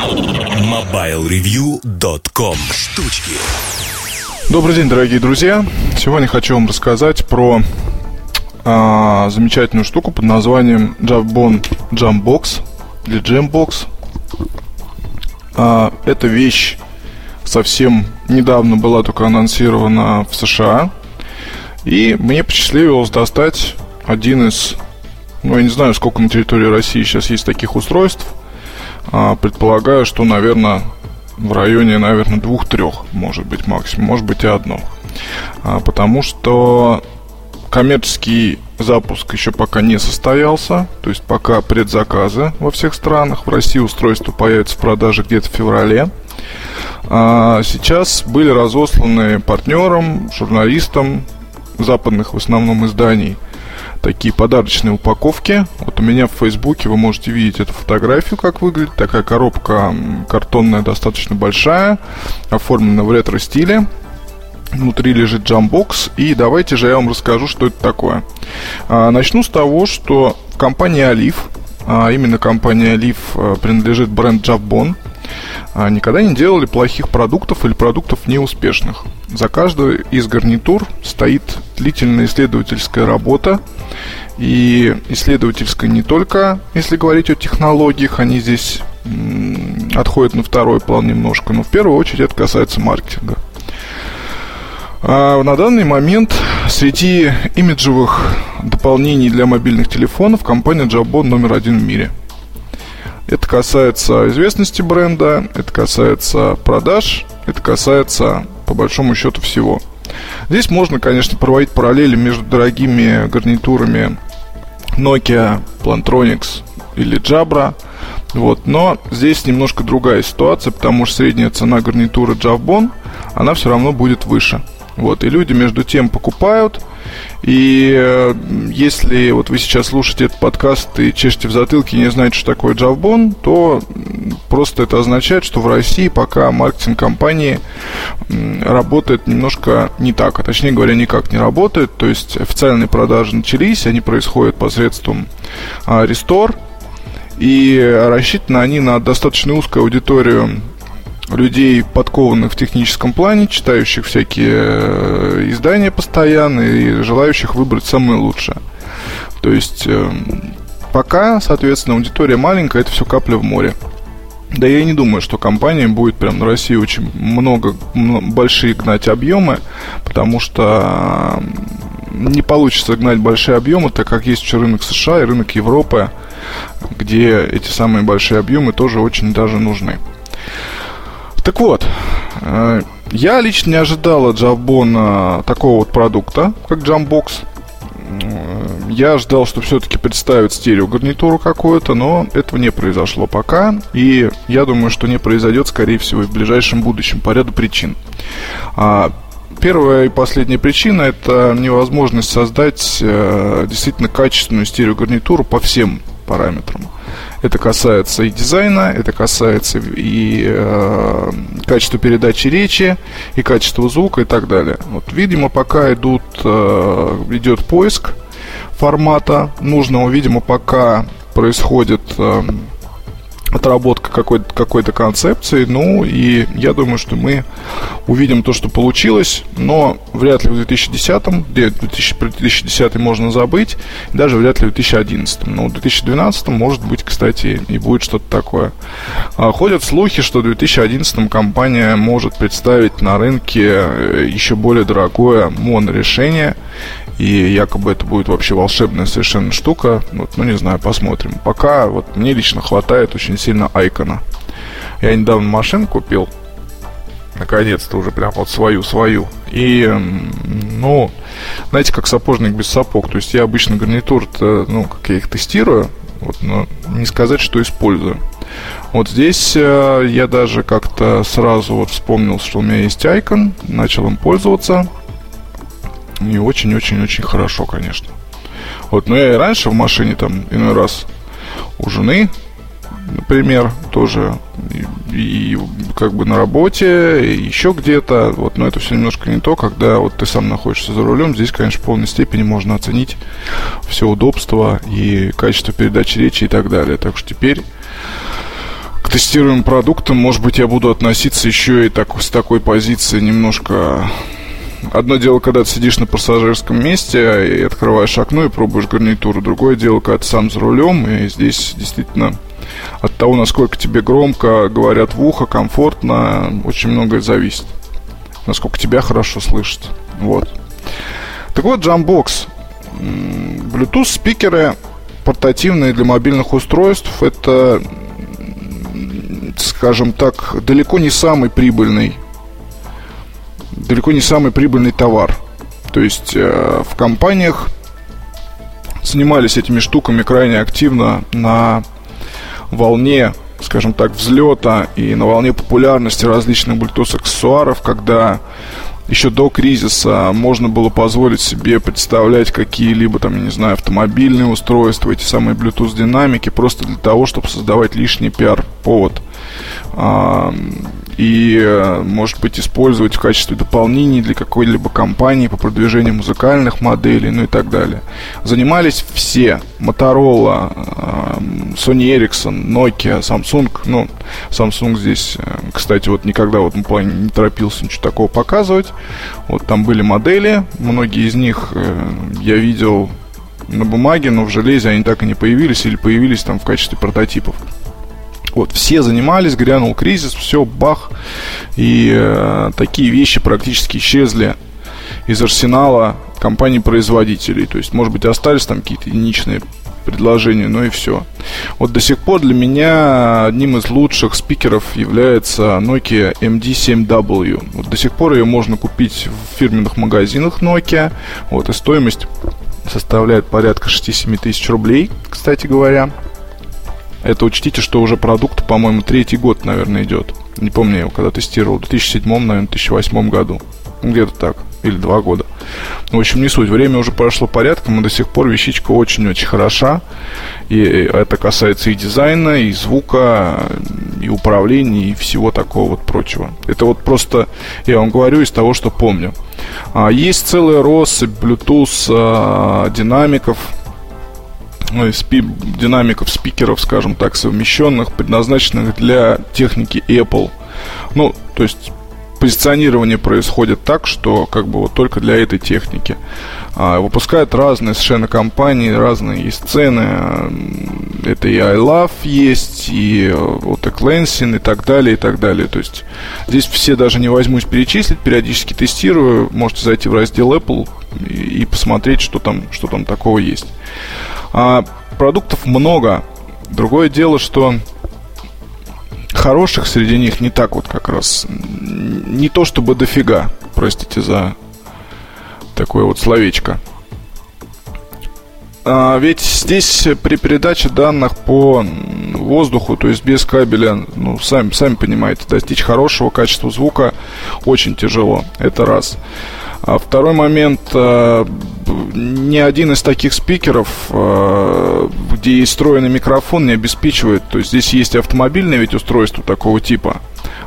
MobileReview.com Штучки Добрый день, дорогие друзья. Сегодня хочу вам рассказать про а, замечательную штуку под названием Jabon Jambox или Jambox. А, эта вещь совсем недавно была только анонсирована в США. И мне посчастливилось достать один из... Ну, я не знаю, сколько на территории России сейчас есть таких устройств. А, предполагаю, что, наверное, в районе, наверное, двух-трех, может быть, максимум, может быть и одно. А, потому что коммерческий запуск еще пока не состоялся, то есть пока предзаказы во всех странах. В России устройство появится в продаже где-то в феврале. А сейчас были разосланы партнерам, журналистам западных в основном изданий такие подарочные упаковки. Вот у меня в Фейсбуке вы можете видеть эту фотографию, как выглядит. Такая коробка картонная, достаточно большая, оформлена в ретро-стиле. Внутри лежит джамбокс. И давайте же я вам расскажу, что это такое. А, начну с того, что в компании Олив, а именно компания Олив а, принадлежит бренд Jabon, никогда не делали плохих продуктов или продуктов неуспешных. За каждую из гарнитур стоит длительная исследовательская работа. И исследовательская не только, если говорить о технологиях, они здесь отходят на второй план немножко, но в первую очередь это касается маркетинга. А на данный момент среди имиджевых дополнений для мобильных телефонов компания Jabon номер один в мире. Это касается известности бренда, это касается продаж, это касается по большому счету всего. Здесь можно, конечно, проводить параллели между дорогими гарнитурами Nokia, Plantronics или Jabra. Вот. Но здесь немножко другая ситуация, потому что средняя цена гарнитуры Javbon, она все равно будет выше. Вот, и люди между тем покупают. И э, если вот вы сейчас слушаете этот подкаст и чешете в затылке и не знаете, что такое Javbon, то просто это означает, что в России пока маркетинг компании работает немножко не так, а точнее говоря, никак не работает. То есть официальные продажи начались, они происходят посредством а, Restore, и рассчитаны они на достаточно узкую аудиторию людей, подкованных в техническом плане, читающих всякие э, издания постоянно и желающих выбрать самое лучшее. То есть э, пока, соответственно, аудитория маленькая, это все капля в море. Да я не думаю, что компания будет прям на России очень много, большие гнать объемы, потому что не получится гнать большие объемы, так как есть еще рынок США и рынок Европы, где эти самые большие объемы тоже очень даже нужны. Так вот, э, я лично не ожидал от Jabon такого вот продукта, как Jambox. Э, я ждал, что все-таки представят стереогарнитуру какую-то, но этого не произошло пока. И я думаю, что не произойдет, скорее всего, в ближайшем будущем по ряду причин. А, первая и последняя причина – это невозможность создать э, действительно качественную стереогарнитуру по всем параметрам. Это касается и дизайна, это касается и э, качества передачи речи, и качества звука и так далее. Вот, видимо, пока идут, э, идет поиск формата нужного, видимо, пока происходит э, отработка какой-то какой концепции. Ну, и я думаю, что мы увидим то, что получилось, но вряд ли в 2010-м, где 2000, 2010 можно забыть, даже вряд ли в 2011. Но в 2012 может быть, кстати, и будет что-то такое. А, ходят слухи, что в 2011 компания может представить на рынке э, еще более дорогое монорешение, и якобы это будет вообще волшебная совершенно штука. Вот, ну, не знаю, посмотрим. Пока вот мне лично хватает очень сильно айкона. Я недавно машину купил. Наконец-то уже прям вот свою-свою. И, ну, знаете, как сапожник без сапог. То есть я обычно гарнитур, ну, как я их тестирую, вот, но не сказать, что использую. Вот здесь э, я даже как-то сразу вот вспомнил, что у меня есть айкон, начал им пользоваться. И очень-очень-очень хорошо, конечно. Вот, но я и раньше в машине там иной раз у жены например, тоже и, и как бы на работе, и еще где-то. Вот, но это все немножко не то, когда вот ты сам находишься за рулем. Здесь, конечно, в полной степени можно оценить все удобства и качество передачи речи и так далее. Так что теперь к тестируемым продуктам, может быть, я буду относиться еще и так, с такой позиции немножко... Одно дело, когда ты сидишь на пассажирском месте и открываешь окно и пробуешь гарнитуру. Другое дело, когда ты сам за рулем, и здесь действительно от того, насколько тебе громко говорят в ухо, комфортно, очень многое зависит. Насколько тебя хорошо слышат. Вот. Так вот, Jambox. Bluetooth спикеры портативные для мобильных устройств это, скажем так, далеко не самый прибыльный далеко не самый прибыльный товар. То есть э, в компаниях занимались этими штуками крайне активно на волне, скажем так, взлета и на волне популярности различных Bluetooth аксессуаров, когда еще до кризиса можно было позволить себе представлять какие-либо там, я не знаю, автомобильные устройства, эти самые Bluetooth динамики, просто для того, чтобы создавать лишний пиар-повод и, э, может быть, использовать в качестве дополнений для какой-либо компании по продвижению музыкальных моделей, ну и так далее. Занимались все. Motorola, Sony Ericsson, Nokia, Samsung. Ну, Samsung здесь, э, кстати, вот никогда вот не торопился ничего такого показывать. Вот там были модели, многие из них э, я видел на бумаге, но в железе они так и не появились или появились там в качестве прототипов. Вот, все занимались, грянул кризис, все, бах. И э, такие вещи практически исчезли из арсенала компаний-производителей. То есть, может быть, остались там какие-то единичные предложения, но и все. Вот до сих пор для меня одним из лучших спикеров является Nokia MD7W. Вот до сих пор ее можно купить в фирменных магазинах Nokia. Вот, и стоимость составляет порядка 6-7 тысяч рублей, кстати говоря. Это учтите, что уже продукт, по-моему, третий год, наверное, идет. Не помню, я его когда тестировал. В 2007, наверное, 2008 году. Где-то так. Или два года. Ну, в общем, не суть. Время уже прошло порядком, и до сих пор вещичка очень-очень хороша. И это касается и дизайна, и звука, и управления, и всего такого вот прочего. Это вот просто, я вам говорю, из того, что помню. А, есть целая россыпь Bluetooth а, динамиков, спи динамиков спикеров, скажем так, совмещенных, предназначенных для техники Apple. Ну, то есть позиционирование происходит так, что как бы вот только для этой техники. А, выпускают разные совершенно компании, разные есть цены. Это и iLove есть, и вот Eclensin, и так далее, и так далее. То есть здесь все даже не возьмусь перечислить, периодически тестирую. Можете зайти в раздел Apple и, и посмотреть, что там, что там такого есть. А продуктов много. Другое дело, что хороших среди них не так вот как раз. Не то чтобы дофига, простите за такое вот словечко. А, ведь здесь при передаче данных по воздуху, то есть без кабеля, ну, сами, сами понимаете, достичь хорошего качества звука очень тяжело. Это раз. А второй момент, э, ни один из таких спикеров, э, где есть встроенный микрофон, не обеспечивает. То есть здесь есть автомобильное ведь устройство такого типа.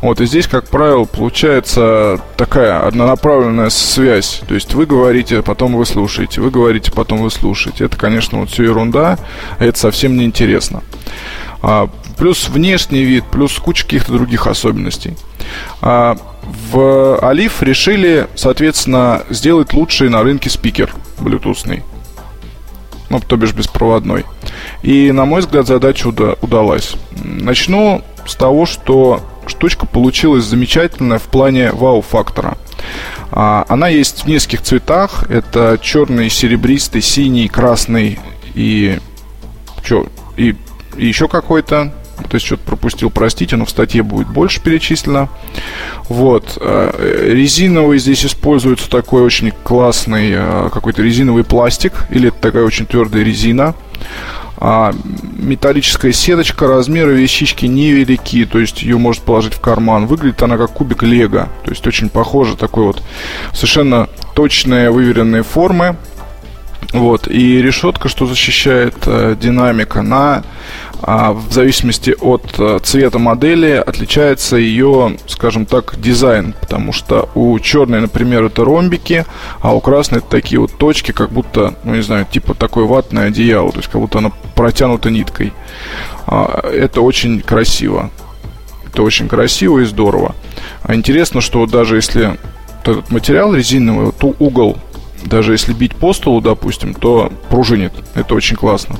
Вот, и здесь, как правило, получается такая однонаправленная связь. То есть вы говорите, потом вы слушаете, вы говорите, потом вы слушаете. Это, конечно, вот все ерунда, это совсем не интересно. А, плюс внешний вид, плюс куча каких-то других особенностей. А, в Алиф решили, соответственно, сделать лучший на рынке спикер блютусный. Ну, то бишь беспроводной. И, на мой взгляд, задача уда- удалась. Начну с того, что штучка получилась замечательная в плане вау-фактора. А, она есть в нескольких цветах. Это черный, серебристый, синий, красный и... Чё? И, и еще какой-то то есть что-то пропустил, простите, но в статье будет больше перечислено. Вот. Э, резиновый здесь используется такой очень классный э, какой-то резиновый пластик, или такая очень твердая резина. А металлическая сеточка, размеры вещички невелики, то есть ее можно положить в карман. Выглядит она как кубик лего, то есть очень похоже, такой вот совершенно точные выверенные формы. Вот, и решетка, что защищает э, динамика, на а, в зависимости от э, цвета модели отличается ее, скажем так, дизайн, потому что у черной, например, это ромбики, а у красной это такие вот точки, как будто, ну не знаю, типа такое ватное одеяло, то есть как будто оно протянуто ниткой. А, это очень красиво. Это очень красиво и здорово. А интересно, что даже если этот материал резиновый, то угол даже если бить по столу, допустим, то пружинит. Это очень классно.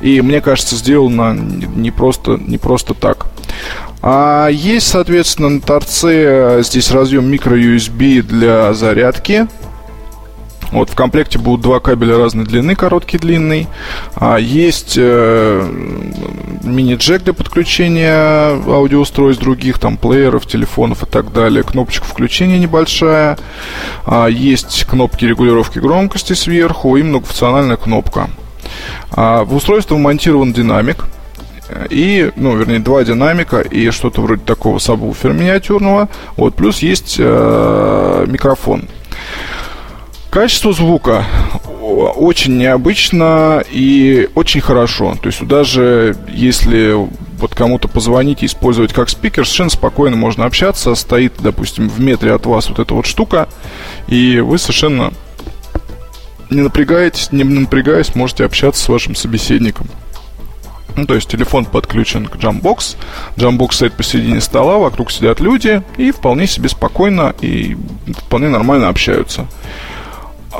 И мне кажется, сделано не просто, не просто так. А есть, соответственно, на торце здесь разъем микро-USB для зарядки. Вот в комплекте будут два кабеля разной длины, короткий, длинный. А есть э, мини-джек для подключения аудиоустройств других, там плееров, телефонов и так далее. Кнопочка включения небольшая. А, есть кнопки регулировки громкости сверху и многофункциональная кнопка. А, в устройство вмонтирован динамик. И, ну, вернее, два динамика и что-то вроде такого сабвуфера миниатюрного. Вот, плюс есть э, микрофон. Качество звука очень необычно и очень хорошо. То есть даже если вот кому-то позвонить и использовать как спикер, совершенно спокойно можно общаться. Стоит, допустим, в метре от вас вот эта вот штука, и вы совершенно не напрягаетесь, не напрягаясь, можете общаться с вашим собеседником. Ну, то есть телефон подключен к Jambox, Jambox стоит посередине стола, вокруг сидят люди и вполне себе спокойно и вполне нормально общаются.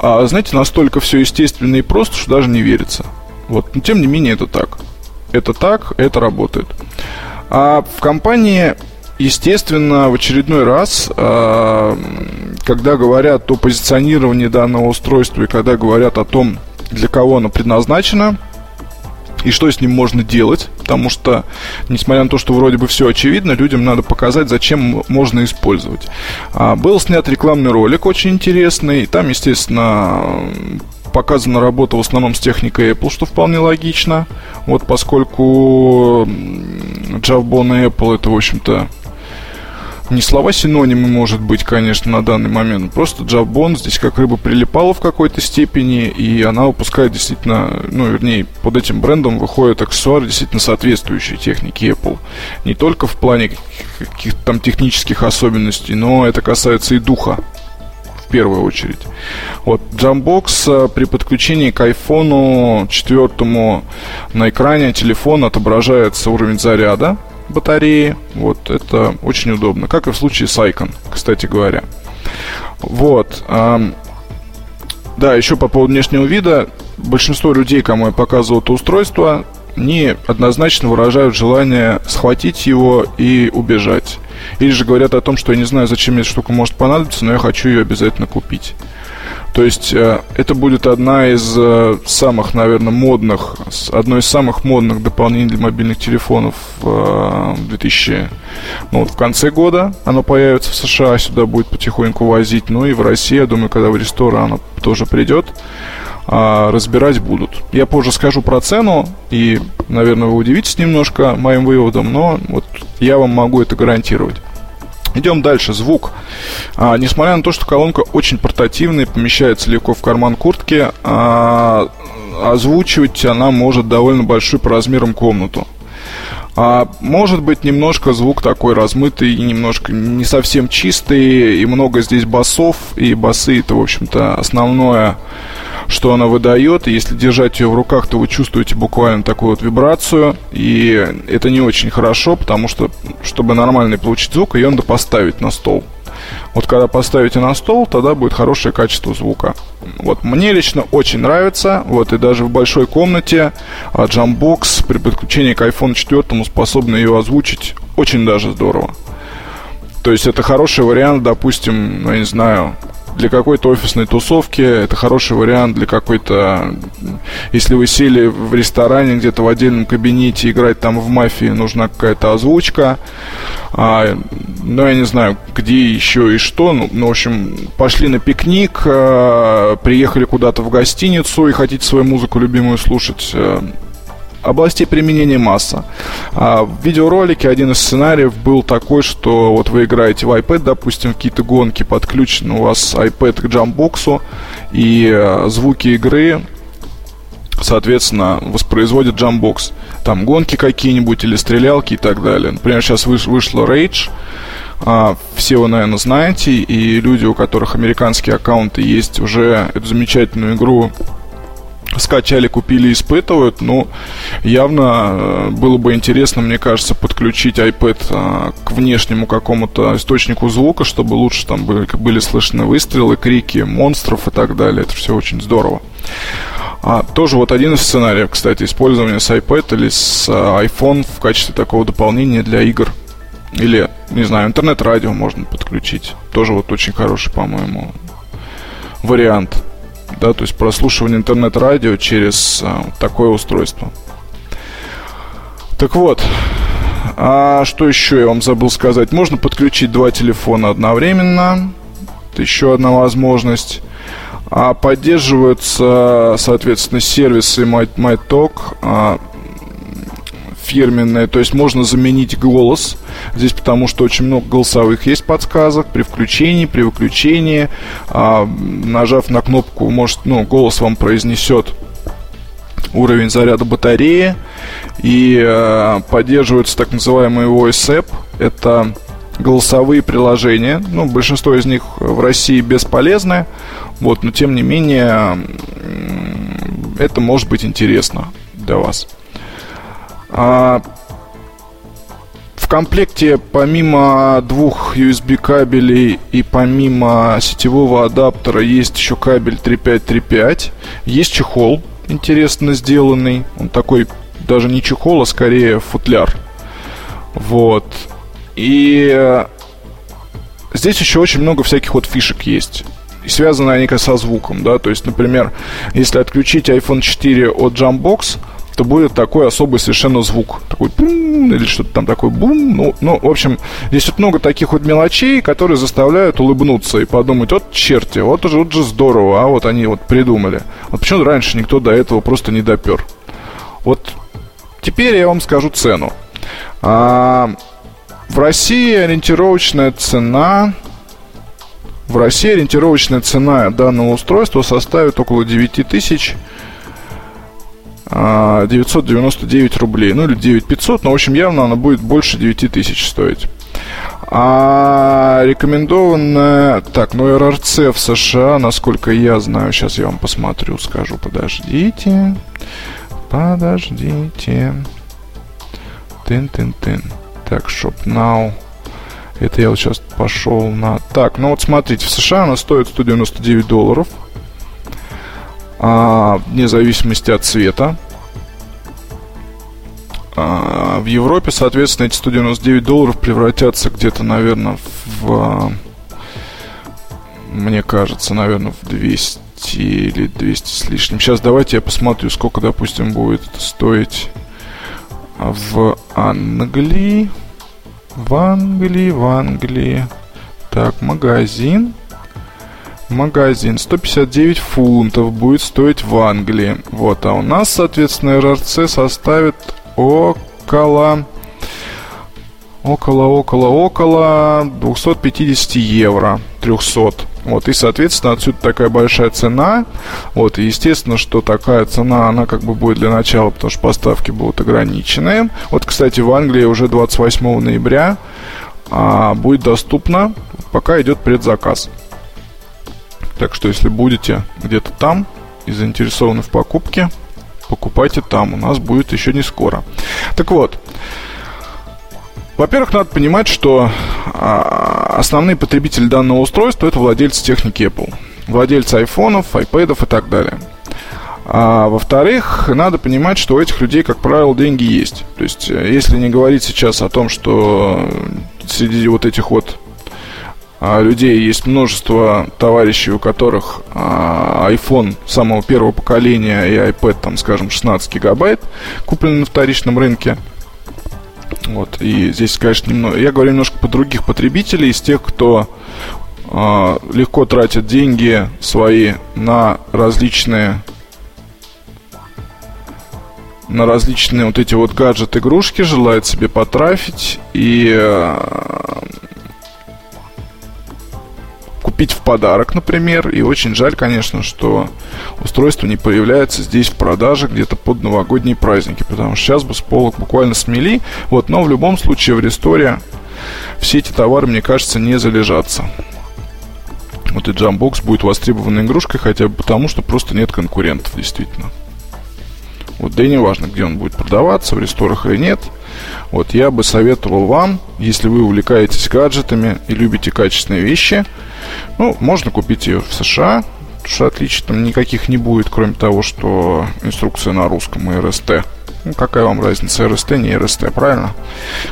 А, знаете, настолько все естественно и просто, что даже не верится. Вот. Но тем не менее это так. Это так, это работает. А в компании, естественно, в очередной раз, а, когда говорят о позиционировании данного устройства и когда говорят о том, для кого оно предназначено, и что с ним можно делать, потому что, несмотря на то, что вроде бы все очевидно, людям надо показать, зачем можно использовать. А, был снят рекламный ролик очень интересный, там, естественно, показана работа в основном с техникой Apple, что вполне логично. Вот поскольку Jawbone и Apple это, в общем-то, не слова синонимы, может быть, конечно, на данный момент. Просто Jabon здесь как рыба прилипала в какой-то степени, и она выпускает действительно, ну, вернее, под этим брендом выходят аксессуары действительно соответствующие технике Apple. Не только в плане каких-то там технических особенностей, но это касается и духа в первую очередь. Вот Jambox э, при подключении к iPhone 4 на экране телефона отображается уровень заряда, батареи. Вот, это очень удобно. Как и в случае с Icon, кстати говоря. Вот. да, еще по поводу внешнего вида. Большинство людей, кому я показывал это устройство, не однозначно выражают желание схватить его и убежать. Или же говорят о том, что я не знаю, зачем мне эта штука может понадобиться, но я хочу ее обязательно купить. То есть э, это будет одна из э, самых, наверное, модных, одно из самых модных дополнений для мобильных телефонов в 2000, э, ну вот в конце года оно появится в США, сюда будет потихоньку возить, ну и в России, я думаю, когда в ресторан оно тоже придет а, разбирать будут. Я позже скажу про цену, и, наверное, вы удивитесь немножко моим выводом, но вот я вам могу это гарантировать. Идем дальше. Звук. А, несмотря на то, что колонка очень портативная, помещается легко в карман куртки, а, озвучивать она может довольно большую по размерам комнату. А, может быть немножко звук такой размытый и немножко не совсем чистый, и много здесь басов, и басы это, в общем-то, основное что она выдает. Если держать ее в руках, то вы чувствуете буквально такую вот вибрацию. И это не очень хорошо, потому что, чтобы нормально получить звук, ее надо поставить на стол. Вот когда поставите на стол, тогда будет хорошее качество звука. Вот мне лично очень нравится. Вот и даже в большой комнате а, Jambox при подключении к iPhone 4 способны ее озвучить очень даже здорово. То есть это хороший вариант, допустим, ну, я не знаю, для какой-то офисной тусовки это хороший вариант для какой-то... Если вы сели в ресторане где-то в отдельном кабинете, играть там в мафии, нужна какая-то озвучка. А, ну, я не знаю, где еще и что. Ну, ну в общем, пошли на пикник, а, приехали куда-то в гостиницу и хотите свою музыку любимую слушать. А, областей применения масса. А в видеоролике один из сценариев был такой, что вот вы играете в iPad, допустим, какие-то гонки, подключен у вас iPad к джамбоксу, и э, звуки игры соответственно, воспроизводит джамбокс. Там гонки какие-нибудь или стрелялки и так далее. Например, сейчас выш, вышла Rage, а, все вы, наверное, знаете, и люди, у которых американские аккаунты есть, уже эту замечательную игру скачали, купили, испытывают. Ну, явно э, было бы интересно, мне кажется, подключить iPad а, к внешнему какому-то источнику звука, чтобы лучше там были, были слышны выстрелы, крики монстров и так далее. Это все очень здорово. А, тоже вот один из сценариев, кстати, использования с iPad или с а, iPhone в качестве такого дополнения для игр. Или, не знаю, интернет-радио можно подключить. Тоже вот очень хороший, по-моему, вариант да, то есть прослушивание интернет-радио через а, такое устройство. Так вот, а что еще я вам забыл сказать? Можно подключить два телефона одновременно. Это еще одна возможность. А поддерживаются, соответственно, сервисы MyTalk. Фирменное, то есть можно заменить голос. Здесь, потому что очень много голосовых есть подсказок при включении, при выключении, а, нажав на кнопку, может, ну, голос вам произнесет уровень заряда батареи. И э, поддерживаются так называемые voice app, это голосовые приложения, ну, большинство из них в России бесполезны, вот, но тем не менее это может быть интересно для вас. А, в комплекте помимо двух USB кабелей и помимо сетевого адаптера есть еще кабель 3535. Есть чехол интересно сделанный. Он такой даже не чехол, а скорее футляр. Вот. И э, здесь еще очень много всяких вот фишек есть. И связаны они со звуком, да. То есть, например, если отключить iPhone 4 от Jambox, то будет такой особый совершенно звук. Такой бум, или что-то там такое бум. Ну, ну, в общем, здесь вот много таких вот мелочей, которые заставляют улыбнуться и подумать, вот черти, вот уже, вот же здорово, а вот они вот придумали. Вот почему раньше никто до этого просто не допер. Вот теперь я вам скажу цену. А, в России ориентировочная цена... В России ориентировочная цена данного устройства составит около 9 тысяч 999 а, рублей. Ну или 9500, но в общем явно она будет больше 9000 стоить. А рекомендованная... Так, ну РРЦ в США, насколько я знаю, сейчас я вам посмотрю, скажу, подождите. Подождите. Тын-тын-тын. Так, Shop Now. Это я вот сейчас пошел на... Так, ну вот смотрите, в США она стоит 199 долларов а, вне зависимости от цвета. А, в Европе, соответственно, эти 199 долларов превратятся где-то, наверное, в... Мне кажется, наверное, в 200 или 200 с лишним. Сейчас давайте я посмотрю, сколько, допустим, будет стоить в Англии. В Англии, в Англии. Так, магазин магазин 159 фунтов будет стоить в Англии. Вот, а у нас, соответственно, РРЦ составит около около, около, около 250 евро, 300. Вот, и, соответственно, отсюда такая большая цена. Вот, и естественно, что такая цена, она как бы будет для начала, потому что поставки будут ограниченные. Вот, кстати, в Англии уже 28 ноября а, будет доступно, пока идет предзаказ. Так что, если будете где-то там и заинтересованы в покупке, покупайте там. У нас будет еще не скоро. Так вот, во-первых, надо понимать, что а, основные потребители данного устройства это владельцы техники Apple. Владельцы айфонов, айпэдов и так далее. А во-вторых, надо понимать, что у этих людей, как правило, деньги есть. То есть, э, если не говорить сейчас о том, что среди вот этих вот а, людей есть множество товарищей, у которых а, iPhone самого первого поколения и iPad, там, скажем, 16 гигабайт, куплены на вторичном рынке. Вот, и здесь, конечно, немного... Я говорю немножко по других потребителей, из тех, кто э, легко тратит деньги свои на различные на различные вот эти вот гаджет-игрушки, желает себе потрафить и э, купить в подарок, например. И очень жаль, конечно, что устройство не появляется здесь в продаже где-то под новогодние праздники, потому что сейчас бы с полок буквально смели. Вот, но в любом случае в ресторе все эти товары, мне кажется, не залежатся. Вот и Jambox будет востребованной игрушкой хотя бы потому, что просто нет конкурентов, действительно. Вот, да и не важно, где он будет продаваться, в ресторах или нет. Вот, я бы советовал вам, если вы увлекаетесь гаджетами и любите качественные вещи, ну, можно купить ее в США, потому что отличий там никаких не будет, кроме того, что инструкция на русском и РСТ. Ну, какая вам разница, РСТ, не РСТ, правильно?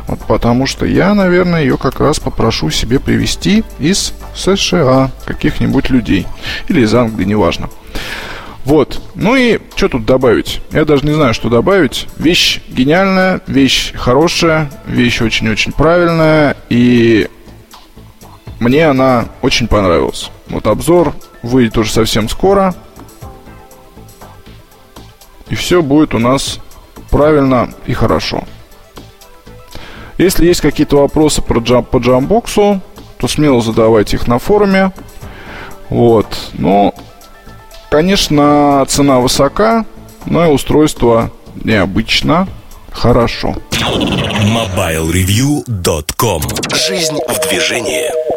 Вот потому что я, наверное, ее как раз попрошу себе привезти из США каких-нибудь людей. Или из Англии, неважно. Вот. Ну и что тут добавить? Я даже не знаю, что добавить. Вещь гениальная, вещь хорошая, вещь очень-очень правильная. И мне она очень понравилась. Вот обзор выйдет уже совсем скоро. И все будет у нас правильно и хорошо. Если есть какие-то вопросы про джам, по джамбоксу, то смело задавайте их на форуме. Вот. Ну, конечно, цена высока, но и устройство необычно хорошо. MobileReview.com Жизнь в движении